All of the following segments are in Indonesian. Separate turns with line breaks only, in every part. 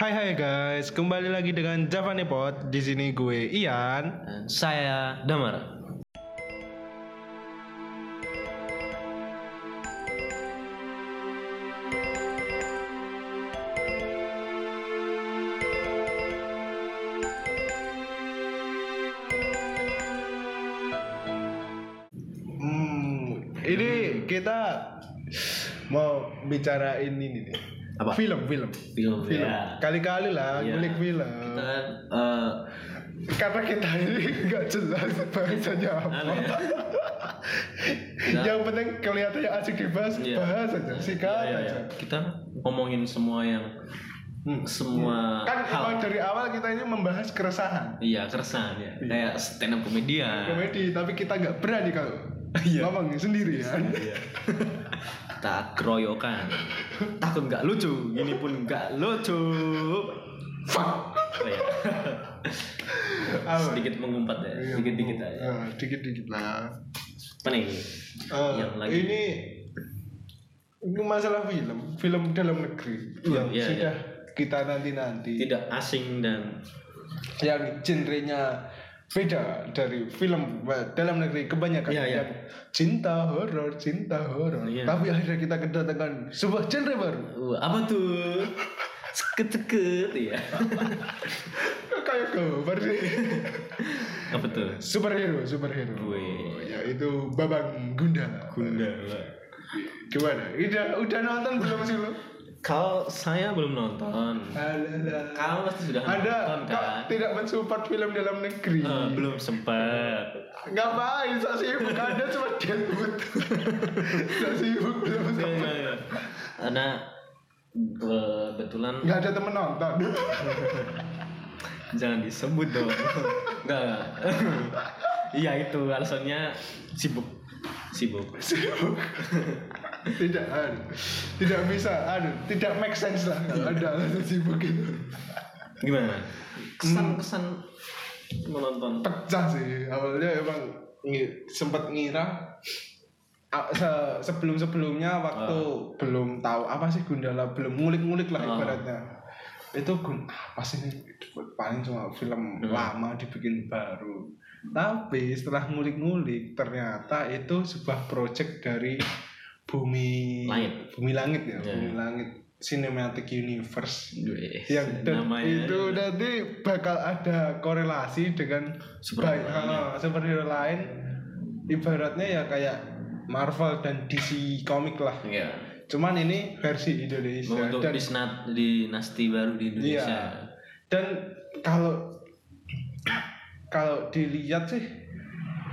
Hai hai guys, kembali lagi dengan Javani Pot. Di sini gue Ian.
Dan saya Damar.
Hmm, ini kita mau bicarain ini nih.
Apa?
Film, film.
Film,
Film.
ya.
Kali-kali lah,
Iya.
ngulik film.
Kita kan eh,
Karena kita ini nggak jelas bahasanya apa.
aneh ya. Kita-
Yang penting kelihatannya asik dibahas,
Iya.
bahas aja, sikat
Iya, iya,
aja.
iya. Kita ngomongin semua yang
Hmm.
semua
Kan
hal.
dari awal kita ini membahas keresahan.
Iya keresahan ya. Kayak stand up komedian.
komedi tapi kita nggak berani kalau
Iya.
ngomong sendiri ya
Iya. Kita keroyokan. Takut nggak lucu. Gini pun nggak lucu.
fuck
Oh, iya.
Apa?
Sedikit mengumpat ya.
Iya,
Dikit dikit aja.
Ah, dikit-dikit lah
Apa nih?
Ah,
Yang lagi.
ini ini masalah film film dalam negeri yang
iya,
sudah kita nanti nanti
Tidak asing dan
yang genrenya beda dari film dalam negeri kebanyakan
Iya, iya.
yang cinta horor cinta horor
Iya.
tapi akhirnya kita kedatangan sebuah genre baru
Uh, apa tuh? Seket-seket ya.
kayak kabar sih
Apa tuh?
superhero superhero
Wih.
yaitu babang gundala
Gundala.
gimana udah udah nonton belum sih lo
Kalau saya belum nonton. Kamu pasti sudah
anda
nonton kan?
tidak mensupport film dalam negeri
Eh, belum sempat.
ngapain saya sibuk anda cuma Deadwood saya sibuk belum sempat
Karena kebetulan
nggak ada temen nonton
jangan disebut dong. Enggak. enggak. Iya itu alasannya sibuk. Sibuk.
sibuk tidak aduh, tidak bisa aduh tidak make sense lah. Kalau ada alasan sibuk itu
Gimana? Kesan-kesan menonton.
Pecah sih. Awalnya emang sempat ngira se- sebelum sebelumnya waktu belum tahu apa sih Gundala belum ngulik-ngulik lah
Ah.
ibaratnya. Itu gun apa sih ini? Paling cuma film lama dibikin baru. Tapi setelah ngulik-ngulik ternyata itu sebuah project dari bumi
Langit.
bumi langit ya
Ya.
bumi langit cinematic universe
Wih,
yang dan
namanya
itu nanti bakal ada korelasi dengan
Superhero
baik- ah, superhero lain ibaratnya ya kayak Marvel dan DC komik lah
Iya.
cuman ini versi Indonesia
Untuk
dan
disnat dinasti baru di Indonesia.
iya dan kalau kalau dilihat sih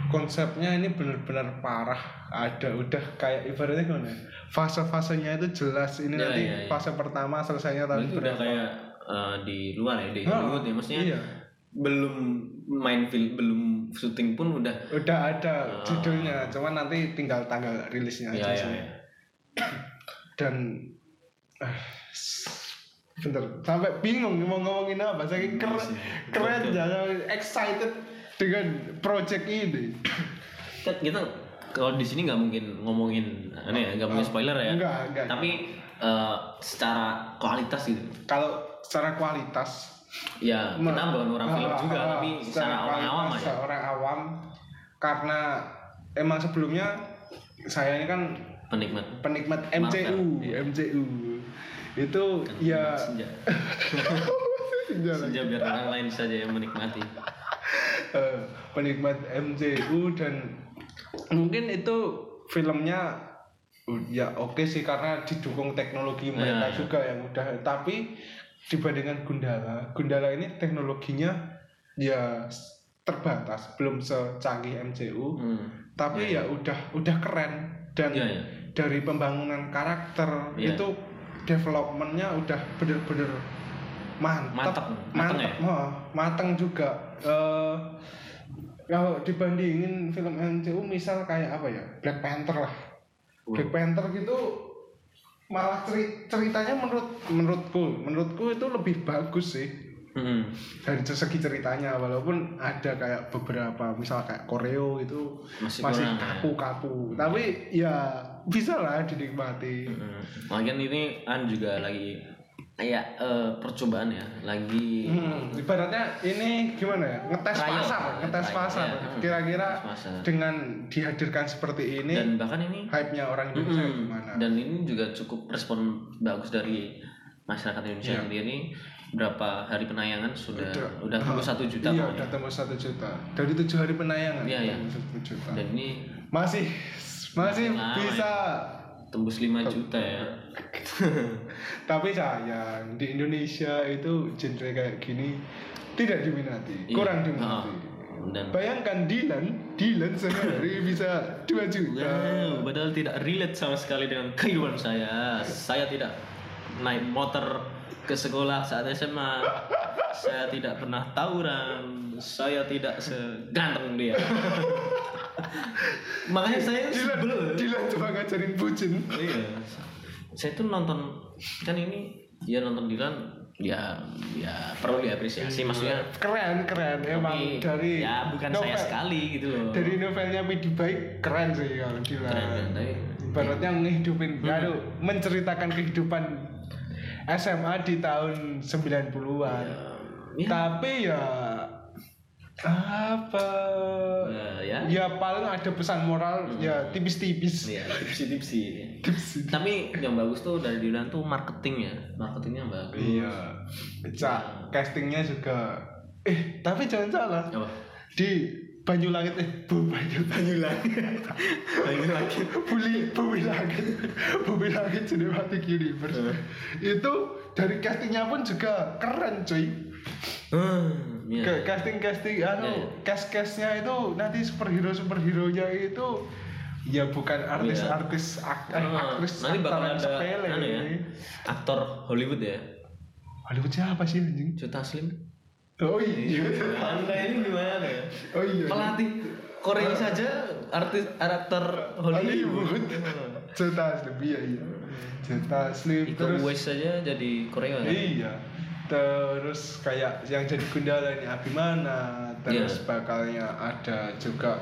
konsepnya ini benar-benar parah ada udah kayak ibaratnya gimana ya, fase-fasenya itu jelas ini
Iya,
nanti
iya, iya.
fase pertama selesainya tahun
Berarti udah
berapa
kayak eh, di luar ya, di
Ah,
Hollywood ya. Maksudnya
iya.
belum main film, belum syuting pun udah.
Udah ada judulnya, cuman nanti tinggal tanggal rilisnya
Iya,
aja sih.
iya.
Dan ah, bentar, sampai bingung mau ngomongin apa. Saya keren, keren jangan excited dengan project ini.
Kan kita kalau di sini nggak mungkin ngomongin aneh ya, nggak mungkin spoiler ya.
Enggak, enggak.
Tapi eh, secara kualitas gitu.
Kalau secara kualitas,
Ya, kita bukan orang film
ah,
juga,
ah,
tapi secara orang awam aja.
secara orang awam, karena emang sebelumnya saya ini kan
Penikmat.
penikmat MCU,
Marvel, iya.
MCU itu ya
Senja. Biar orang lain saja yang menikmati.
Eh, penikmat MCU dan mungkin itu filmnya ya oke sih karena didukung teknologi mereka
Iya, iya.
juga yang udah tapi dibandingkan Gundala Gundala ini teknologinya ya terbatas belum secanggih MCU
Hmm.
tapi ya udah udah keren dan
Iya, iya.
dari pembangunan karakter
Iya.
itu developmentnya udah bener-bener mantap
Mantap, mateng
mantap
ya?
oh, mateng juga. Eh, kalau dibandingin film MCU misal kayak apa ya? Black Panther lah. Black Panther gitu malah ceri- ceritanya menurut menurutku menurutku itu lebih bagus sih.
Hmm.
dari segi ceritanya walaupun ada kayak beberapa misal kayak koreo itu
Masih
masih
ya.
kaku-kaku. Tapi ya bisa lah dinikmati.
Hmm. Lagian ini kan juga lagi kayak eh, percobaan ya lagi
Hmm, ibaratnya ini gimana ya? Ngetes
Trial.
pasar, ngetes
Trial,
pasar.
ya.
Kira-kira
pasar.
dengan dihadirkan seperti ini,
dan bahkan ini
hype-nya orang Indonesia
Mm-mm.
gimana?
dan ini juga cukup respon bagus dari masyarakat Indonesia
Iya.
sendiri berapa hari penayangan sudah udah,
Ah,
tembus satu juta
Iya, udah tembus satu juta. Dari tujuh hari penayangan.
Iya, iya.
juta.
dan ini
Masih, masih
lama
bisa.
tembus 5 juta ya
Tapi sayang di Indonesia itu genre kayak gini tidak diminati, kurang
Iya.
diminati.
Ah. dan
Bayangkan Dylan, Dylan sehari bisa 2 juta.
Wow, padahal tidak relate sama sekali dengan kehidupan saya. Saya tidak naik motor ke sekolah saat SMA. Saya tidak pernah tawuran. Saya tidak seganteng dia. Makanya saya
Dylan,
sebel.
Dylan cuma ngajarin bucin.
Iya. Saya tuh nonton kan ini ya nonton Dilan ya ya perlu diapresiasi maksudnya
Keren, keren. Emang
tapi
dari
ya bukan saya
novel-
sekali gitu loh
Dari novelnya Pidi Baik keren sih kalau Dylan.
keren kan tapi
Ibaratnya ngehidupin, aduh, menceritakan kehidupan SMA di tahun 90-an.
ya,
Tapi ya apa?
Ya, ya.
Ya paling ada pesan moral ya tipis-tipis.
Iya, tipsi-tipsi.
Tipis.
Tapi yang bagus tuh dari Dilan tuh marketingnya, marketingnya bagus.
iya Cak, castingnya juga eh tapi jangan salah.
Apa?
di Banyulangit eh Bu Banyu Banyulangit
Lagi-lagi.
Buli Bumi Langit. Bumi Langit Cinematic Universe. Itu dari castingnya pun juga keren cuy.
Hmm, iya.
ke casting casting
Iya,
anu
iya.
cast castnya itu nanti superhero superhero nya itu ya bukan artis-artis ak- eh,
Ah,
aktris
nanti bakal ada
sepele
anu ya, aktor Hollywood ya,
Hollywood siapa sih anjing
Juta Slim.
oh iya
Anda ini gimana ya?
oh iya
Pelatih Korea saja artis aktor Hollywood.
Jota Slim iya iya Jota Slim
Iko
terus
Uwais saja jadi Korea kan?
Terus kayak yang jadi gundala ini Abimana terus
Iya.
bakalnya ada juga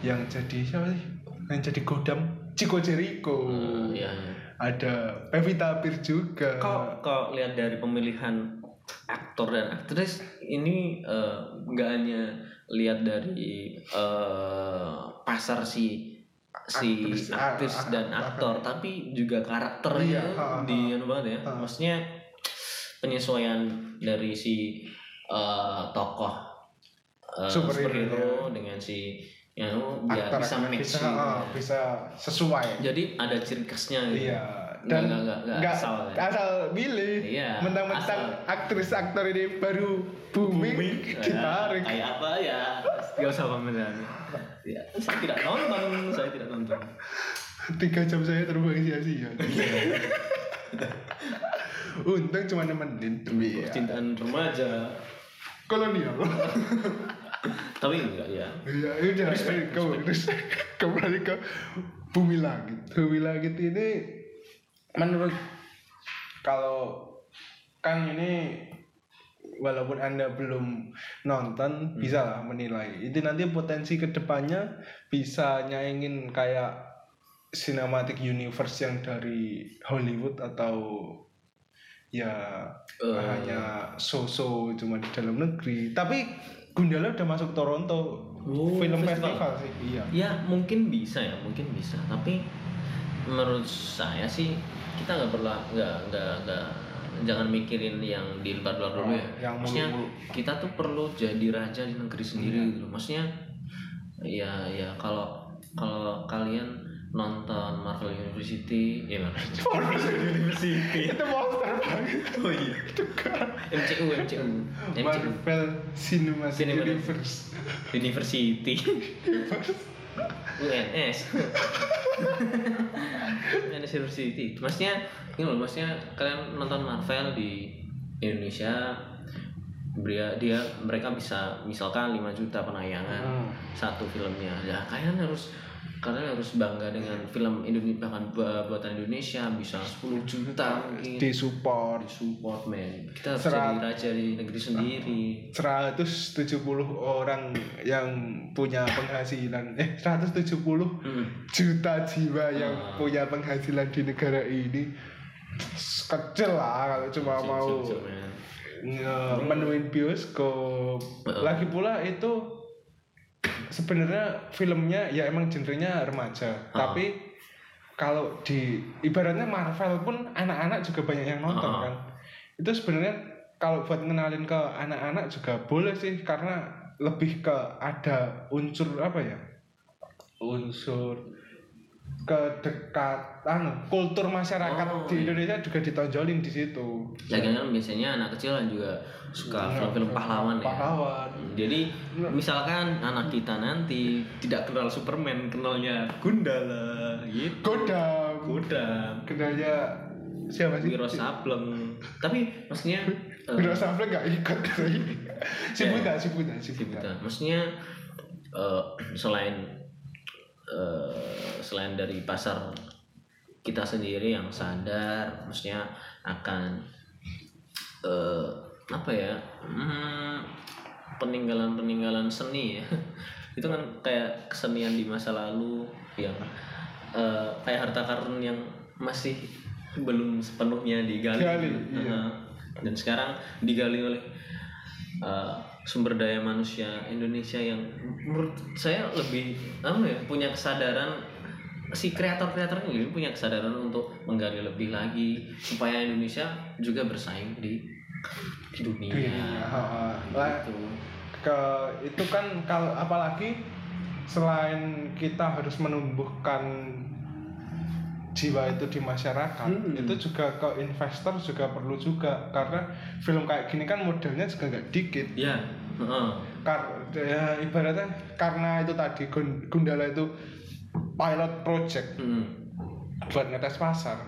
yang jadi siapa sih? Yang jadi godam Chico Jericho.
Hmm, iya, iya.
ada Pevita Pierce juga.
Kok kok lihat dari pemilihan aktor dan aktris ini eh, nggak hanya lihat dari eh, pasar si si
Aktris,
aktris dan aktor tapi juga karakternya
Iya,
di anu banget ya. Maksudnya penyesuaian dari si eh, tokoh eh,
Superhero,
superhero dengan si yang ya
aktor
bisa
aktor
match.
bisa,
gitu.
ah, bisa sesuai.
Jadi ada ciri khasnya gitu.
iya. Dan
nggak- nggak- nggak
nggak
asal ya.
asal milih.
Iya,
mentang-mentang aktris aktor ini baru booming, ditarik.
Kayak apa ya? Nggak usah komentar. Ya saya tidak nonton saya tidak nonton.
Tiga jam saya terbang sia-sia untung cuma nemenin. Iya.
percintaan remaja.
Kolonial.
Tapi enggak ya
iya udah
Respect,
kembali kembali ke bumi langit. Bumi langit ini menurut kalau Kang ini walaupun anda belum nonton bisa lah menilai. Itu nanti potensi ke depannya bisa nyaingin kayak cinematic universe yang dari Hollywood atau ya
Eh.
hanya so-so cuma di dalam negeri tapi Gundala udah masuk Toronto
Oh,
film
festival.
festival sih iya
ya mungkin bisa ya mungkin bisa tapi menurut saya sih kita nggak perlu nggak nggak nggak jangan mikirin yang di luar luar dulu ya
yang
maksudnya.
Iya.
kita tuh perlu jadi raja di negeri sendiri gitu loh. maksudnya ya ya kalau kalau kalian nonton Marvel University ya Marvel University.
Itu monster banget.
Oh iya. MCU MCU MCU
Marvel Cinematic
Cinematic.
Universe.
University. UNS UNS University. Maksudnya ini loh maksudnya kalian nonton Marvel di Indonesia dia dia mereka bisa misalkan 5 juta penayangan
Hmm.
satu filmnya. Ya kalian harus kalian harus bangga dengan film Indonesia bahkan bu- buatan Indonesia bisa 10 juta mungkin
di support
support man kita harus
Serat-
jadi raja di negeri sendiri
170 orang yang punya penghasilan eh 170
Hmm.
juta jiwa yang
Ah.
punya penghasilan di negara ini kecil lah kalau cuma mau
men.
nge- menuin bioskop. Lagi pula itu sebenarnya filmnya ya emang genrenya remaja, tapi kalau di ibaratnya Marvel pun anak-anak juga banyak yang nonton
Heeh.
kan. Itu sebenarnya kalau buat ngenalin ke anak-anak juga boleh sih karena lebih ke ada unsur apa ya? Unsur kedekat anu kultur masyarakat
Oh,
di
iya.
Indonesia juga ditonjolin di situ.
Lagian kan biasanya anak kecil kan juga suka
Iya,
film-film pahlawan ya.
Pahlawan.
Jadi misalkan anak kita nanti tidak kenal Superman, kenalnya Gundala gitu.
Godam.
Godam.
Kenalnya siapa sih?
Wiro Sableng. Tapi maksudnya eh,
Wiro Sableng nggak ikut sih. Si
Ya.
Buta, si Buta, si Buta.
Buta. Maksudnya eh, selain eh, selain dari pasar kita sendiri yang sadar, maksudnya akan eh, apa ya hmm, peninggalan-peninggalan seni ya itu kan kayak kesenian di masa lalu yang eh, kayak harta karun yang masih belum sepenuhnya digali
Gali, iya.
Nah, dan sekarang digali oleh uh, sumber daya manusia Indonesia yang menurut saya lebih apa ya punya kesadaran si kreator-kreator ini punya kesadaran untuk menggali lebih lagi supaya Indonesia juga bersaing di dunia.
Dunia,
Gitu.
ke itu kan kalau apalagi selain kita harus menumbuhkan jiwa itu di masyarakat
Hmm.
itu juga ke investor juga perlu juga karena film kayak gini kan modalnya juga nggak dikit
Ya, heeh.
Kar ya, ibaratnya karena itu tadi Gun- Gundala itu pilot project
Hmm.
buat ngetes pasar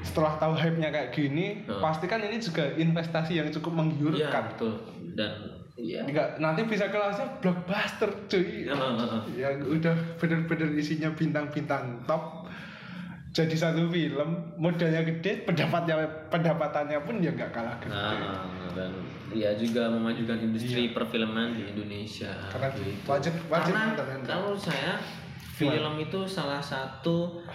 setelah tahu hype-nya kayak gini
Hmm.
pasti kan ini juga investasi yang cukup menggiurkan
Iya, betul. Dan ya
Nggak, nanti bisa kelasnya blockbuster cuy
heeh.
yang udah bener-bener isinya bintang-bintang top jadi satu film modalnya gede pendapatnya pendapatannya pun ya nggak kalah gede
Nah, dan ya juga memajukan industri perfilman di Indonesia.
Iya. Karena
gitu.
wajib wajib
Karena kalau saya film itu salah satu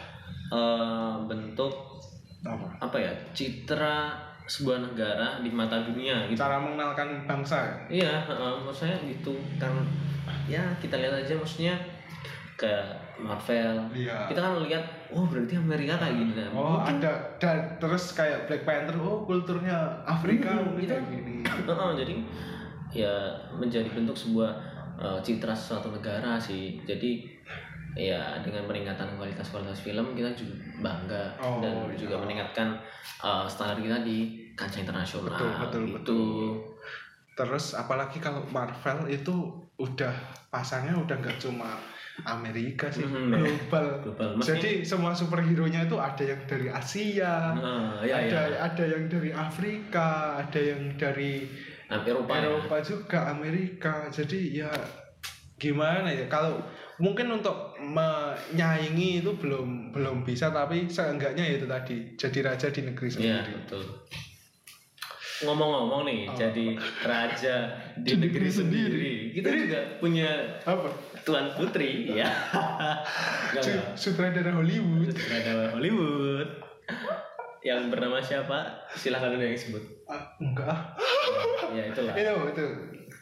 eh, bentuk
Apa?
apa ya citra sebuah negara di mata dunia gitu.
cara mengenalkan bangsa ya?
Iya, heeh, menurut saya gitu. Karena ya kita lihat aja maksudnya kayak Marvel.
Iya.
Kita kan lihat, oh berarti Amerika kayak gini. Nah,
Oh
mungkin
ada dan terus kayak Black Panther oh kulturnya Afrika
Hmm,
mungkin
gitu.
kayak gini
Heeh, jadi ya menjadi bentuk sebuah uh, citra suatu negara sih. Jadi ya dengan meningkatkan kualitas-kualitas film kita juga bangga
Oh,
dan
iya.
juga meningkatkan uh, standar kita di kancah internasional
Betul, betul,
gitu.
betul. terus apalagi kalau Marvel itu udah pasarnya udah nggak cuma Amerika sih
Mhm,
global
Global.
Jadi semua superhero nya itu ada yang dari Asia
Nah, ya,
ada
ya.
ada yang dari Afrika ada yang dari
Nah, Eropa, ya.
Eropa juga Amerika jadi ya gimana ya kalau mungkin untuk menyaingi itu belum belum bisa tapi seenggaknya ya itu tadi jadi raja di negeri
Iya,
sendiri
betul. Ngomong-ngomong nih,
Oh.
jadi raja di,
Di
negeri
negeri
sendiri. Kita juga punya
apa
tuan putri, ya.
Sutradara Hollywood
Ada Hollywood. Yang bernama siapa? Silahkan ada yang sebut.
Ah, enggak ah.
Ya itulah.
itu itu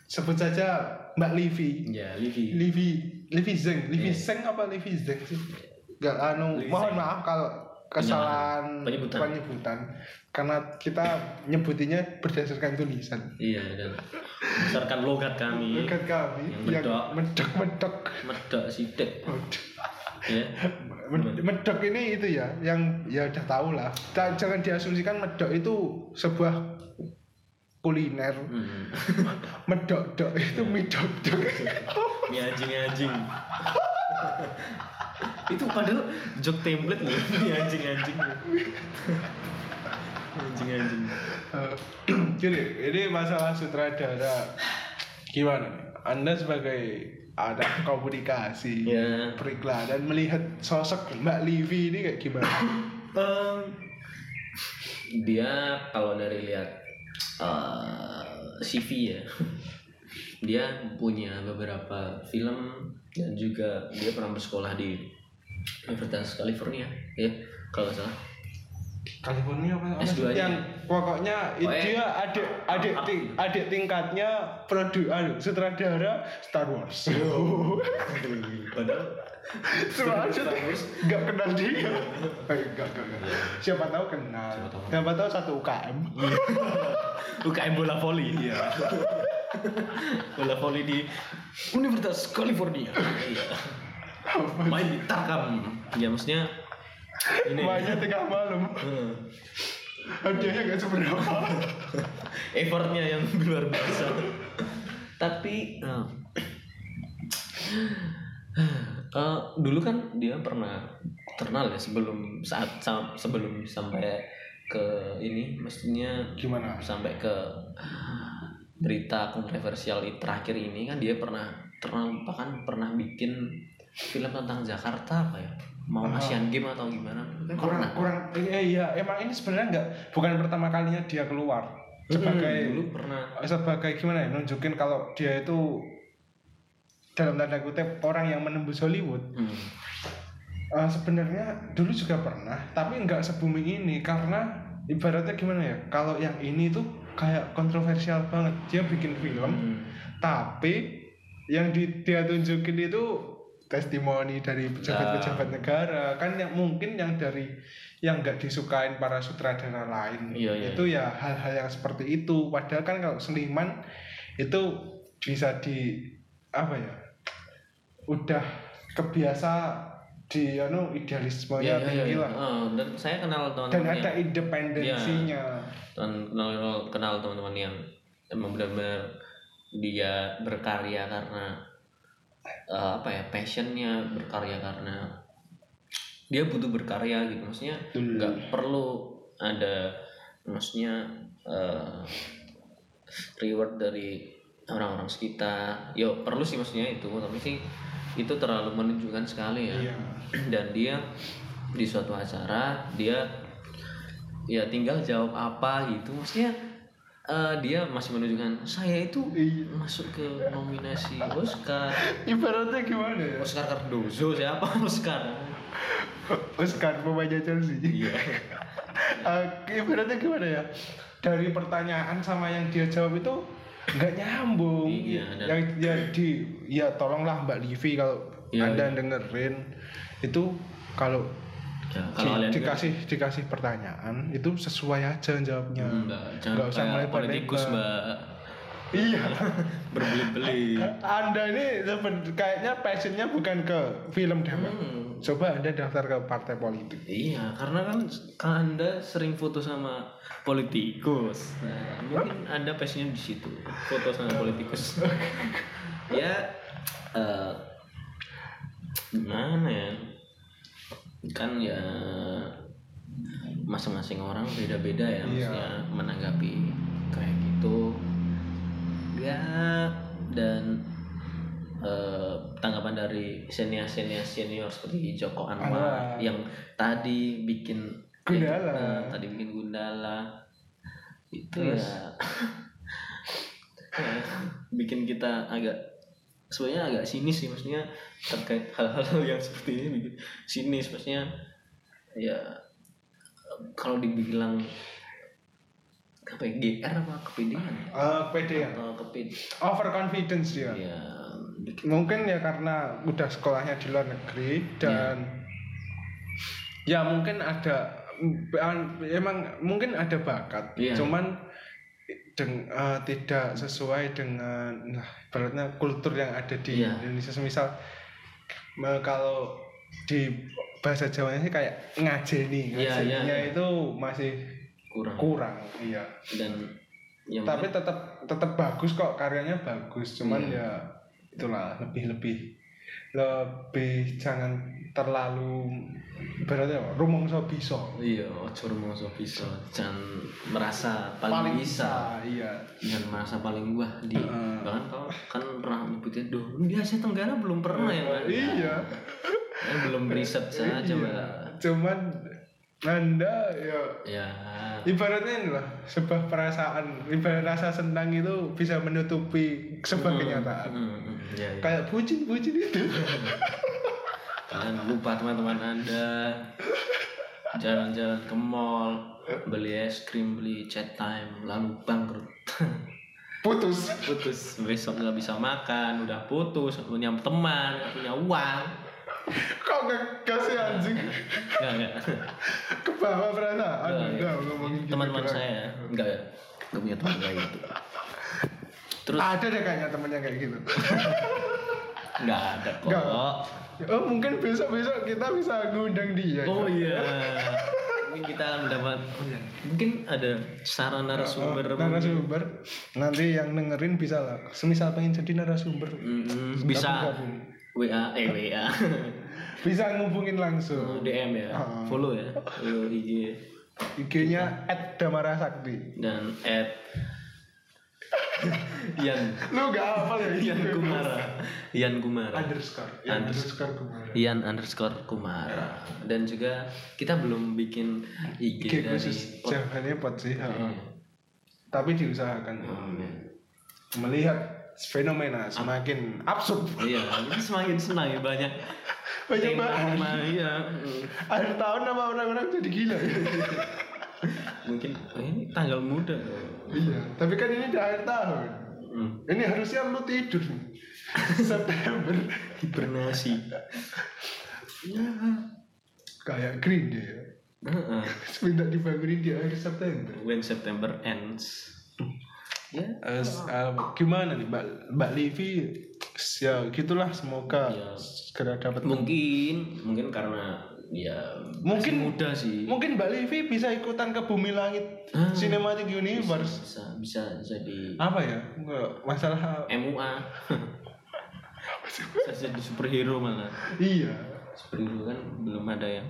sebut saja Mbak Livi
Ya, Livi.
Livi Livi Zeng Livi
Iya.
Zeng apa Livi Zeng sih Enggak anu
Livi
mohon
Zeng.
maaf kalau kesalahan
Penyebutan.
penyebutan karena kita nyebutinya berdasarkan tulisan
Iya, dan berdasarkan logat kami.
bukan kami
Yang medok.
medok medok
Medok sidik. Ya.
Med- medok ini itu ya yang ya udah tahu lah jangan diasumsikan medok itu sebuah kuliner
Hmm.
medok dok itu mie dok dok
Mie anjing-anjing. itu padahal joke template loh Mie anjing-anjing. anjing-anjing.
Eh, Gini, ini masalah sutradara gimana nih? Anda sebagai anak komunikasi,
Ya.
periklanan melihat sosok Mbak Livi ini kayak gimana?
Em, dia kalau dari lihat eh, CV ya dia punya beberapa film dan juga dia pernah bersekolah di Universitas California ya kalau nggak salah
California apa
S2 -nya.
yang pokoknya
Pokoknya-
dia adik adik ting- adik tingkatnya produ anu, sutradara Star Wars.
Padahal
Cuma aja nggak kenal dia. Eh, Enggak, enggak, enggak. Siapa tahu kenal.
Siapa tahu.
Siapa tahu satu UKM.
UKM bola voli. Iya. bola voli di Universitas California. Iya. Main di. Ya maksudnya ini.
Mainnya tengah malam. Hadiahnya nggak seberapa.
effortnya yang luar biasa tapi eh, eh, dulu kan dia pernah terkenal ya sebelum saat sam- sebelum sampai ke ini mestinya
Gimana?
sampai ke berita kontroversial terakhir ini kan dia pernah terkenal bahkan pernah bikin film tentang Jakarta apa ya mau
Ah.
Asian Game atau gimana
kurang
pernah.
kurang eh, iya emang ini sebenarnya nggak bukan pertama kalinya dia keluar
Hmm,
sebagai
dulu pernah
sebagai gimana ya nunjukin kalau dia itu dalam tanda kutip orang yang menembus Hollywood
Hmm.
Eh, sebenarnya dulu juga pernah tapi nggak se booming ini karena ibaratnya gimana ya kalau yang ini tuh kayak kontroversial banget dia bikin film
Hmm.
tapi yang di, dia tunjukin itu testimoni dari pejabat-pejabat negara. Kan yang mungkin yang dari yang nggak disukain para sutradara lain.
Iya, iya.
itu ya hal-hal yang seperti itu. Padahal kan kalau seniman itu bisa di apa ya udah kebiasa di anu idealismenya
Iya, iya,
tinggi
iya.
lah.
Oh, dan saya kenal
dan
teman-teman
ada
yang
independensinya
dan kenal kenal teman-teman yang benar-benar dia berkarya karena eh, apa ya passionnya berkarya karena dia butuh berkarya gitu. Maksudnya
Betul.
nggak perlu ada maksudnya eh, reward dari orang-orang sekitar. Yo perlu sih maksudnya itu tapi sih itu terlalu menunjukkan sekali ya.
Iya.
Dan dia di suatu acara dia ya tinggal jawab apa gitu. Maksudnya eh, dia masih menunjukkan saya itu
Iya.
masuk ke nominasi Oscar.
Ibaratnya gimana ya?
Oscar Cardozo siapa? Oscar.
Oscar pemainnya Chelsea.
Iya.
Eh, ibaratnya gimana ya? Dari pertanyaan sama yang dia jawab itu nggak nyambung.
Iya, dan-
yang ya di ya tolonglah Mbak Livi kalau
Iya,
anda dengerin. Itu kalau
ya,
di-
kalau kalian
dikasih dikasih pertanyaan itu sesuai aja jawabnya
enggak jangan
nggak usah melebar-lebar.
politikus mbak
iya
berbelit-belit
anda ini kayaknya passionnya bukan ke film deh.
Hmm.
coba anda daftar ke partai politik
Iya, karena kan kan anda sering foto sama politikus. Nah, mungkin anda passionnya di situ, foto sama politikus. ya, eh, gimana ya? Kan ya masing-masing orang beda-beda ya,
Iya.
maksudnya menanggapi kayak gitu. Ya, dan eh, tanggapan dari senior senior senior seperti Joko Anwar
Anwar.
yang tadi bikin
Gundala.
eh, tadi bikin Gundala itu
Terus?
ya bikin kita agak sebenarnya agak sinis sih maksudnya terkait hal-hal yang seperti ini bikin sinis maksudnya ya kalau dibilang apa ya GR apa kepedean ya?
Eh, pede ya
atau kepede
overconfidence dia
ya
mungkin ya karena udah sekolahnya di luar negeri dan ya mungkin ada emang mungkin ada bakat
Iya.
cuman deng, eh, tidak sesuai dengan nah ibaratnya kultur yang ada di
Iya.
Indonesia. Semisal kalau di bahasa Jawanya sih kayak ngajeni
Iya,
ngajeninya itu masih
kurang.
kurang iya.
Dan yang
tapi tetap tetap bagus kok karyanya bagus. Cuman
Iya.
ya itulah lebih lebih lebih jangan terlalu berarti apa? Rumongso bisa.
Iya ojo rumangsa bisa. Jangan merasa paling, bisa.
iya.
Jangan merasa paling wah di
Heeh.
bahkan kau kan pernah nyebutnya doh di Asia Tenggara belum pernah ya Mbak?"
iya.
Ya, belum riset saja
Iya.
mbak.
Cuman anda ya.
Ya.
Ibaratnya ini lah sebuah perasaan. Ibarat rasa senang itu bisa menutupi sebuah kenyataan.
Hmm, hmm, ya, ya.
kayak bucin bucin itu.
Kalian lupa teman-teman anda. Jalan-jalan ke mall beli es krim beli chat time lalu bangkrut.
Putus.
Putus. Besok nggak bisa makan udah putus punya teman punya uang
kok gak kasih anjing?
Nggak nggak.
Ke bawah perasaan
Nggak,
enggak ngomongin gitu
teman-teman
keren.
saya nggak ya. Nggak punya teman kayak gitu. Terus
ada deh kayaknya temennya kayak gitu.
Nggak ada kok.
Oh mungkin besok besok kita bisa ngundang dia.
Oh iya. Mungkin kita mendapat mungkin ada saran narasumber.
Oh, narasumber. Nanti yang dengerin bisa lah. Semisal pengen jadi narasumber.
Mm, bisa
Gabung-gabung.
WA eh WA
bisa ngubungin langsung.
DM ya?
Ah.
follow ya? Follow IG
IG-nya @damarasakti.
Dan at Ian.
Lu gak apa ya?
Ian Kumara. Ian Kumara.
Underscore. Ya,
Unders-
underscore kemarin
Ian underscore Kumara. Dan juga kita belum bikin IG,
IG
dari
khusus jangan pot sih.
Iya.
tapi diusahakan. Melihat fenomena semakin absurd.
Iya, semakin senang ya banyak
Banyak banget.
Iya,
akhir tahun sama orang-orang jadi gila. Ya
mungkin oh, ini tanggal muda.
iya tapi kan ini di akhir tahun.
Hmm.
ini harusnya lu tidur. September.
Hibernasi.
kayak Green Day ya. Semenjak dibangunin di akhir September.
When September ends. Ya.
Eh, eh, gimana nih Mbak Mbak Livi ya gitulah semoga
Iya.
segera dapat
Mungkin mungkin karena ya
Mungkin-
masih muda sih.
mungkin Mbak Livi bisa ikutan ke Bumi Langit
Ah.
Cinematic Universe
bisa bisa jadi
apa ya Enggak, masalah
MUA. bisa jadi superhero malah.
iya
Superhero kan belum ada yang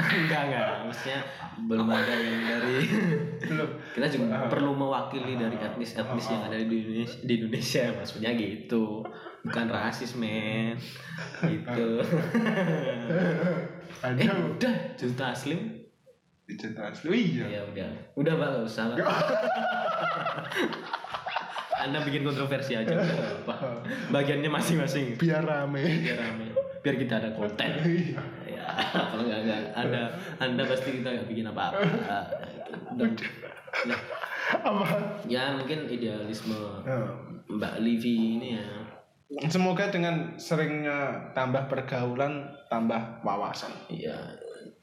enggak enggak. Maksudnya belum ada yang dari
belum.
Kita juga perlu mewakili dari etnis-etnis yang ada di Indonesia, di Indonesia. Maksudnya gitu. Bukan rasis men. Gitu. Eh udah. Juta aslim
cerita asli iya.
Ya udah. Udah pak. Nggak usah lah anda bikin kontroversi aja apa bagiannya masing-masing.
Biar rame.
Biar rame. Biar kita ada konten.
Iya.
ya kalau nggak nggak. Anda anda pasti kita nggak bikin apa-apa. Dan- ya,
apa?
ya mungkin idealisme
Ya.
Mbak Livi ini ya.
Semoga dengan seringnya tambah pergaulan tambah wawasan.
Ya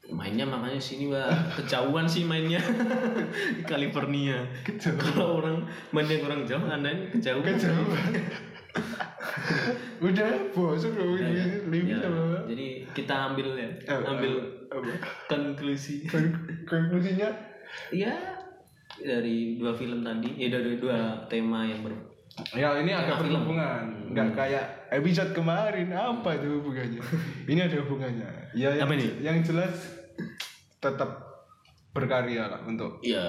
mainnya makanya sini wah kejauhan sih mainnya. Di California.
Kejauhan.
kalau orang mainnya kurang jauh anda ini kejauhan.
Kejauhan udah bosan loh
Ya, ya.
Livi
Ya,
sama
jadi kita ambil ya
Eh,
ambil
apa?
konklusi.
Kon- konklusinya?
Ya dari dua film tadi ya dari dua tema yang ber
ya ini ada
Tema
berhubungan nggak kayak episode kemarin apa itu hubungannya? Ini ada hubungannya. Ya yang,
Apa ini?
yang jelas tetap berkarya lah untuk
ya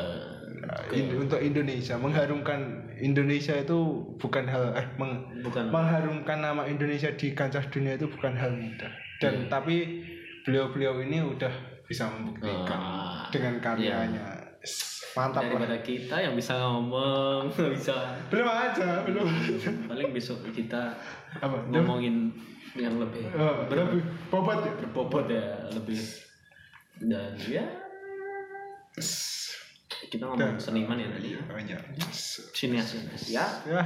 in- untuk Indonesia. Mengharumkan Indonesia itu bukan hal eh, meng-
bukan.
mengharumkan nama Indonesia di kancah dunia itu bukan hal mudah. Dan tapi beliau-beliau ini udah bisa membuktikan
Ah,
dengan karyanya. S- mantap lah
daripada kita yang bisa ngomong bisa.
Belum aja belum
paling besok kita
apa?
ngomongin yang lebih
Oh, lebih bobot ya?
berbobot ya lebih. Dan ya kita ngomong seniman ya tadi
banyak.
Sinias ya.
Ya.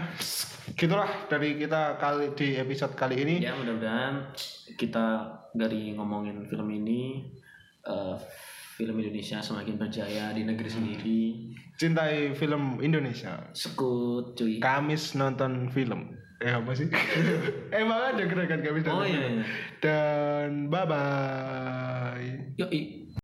Gitulah dari kita kali di episode kali ini.
Ya mudah-mudahan kita dari ngomongin film ini eh, film Indonesia semakin berjaya di negeri sendiri.
Cintai film Indonesia.
Sekut cuy.
Kamis nonton film. Eh apa sih? Emang ada gerakan Kamis
oh iya, iya.
dan bye bye
Yoi.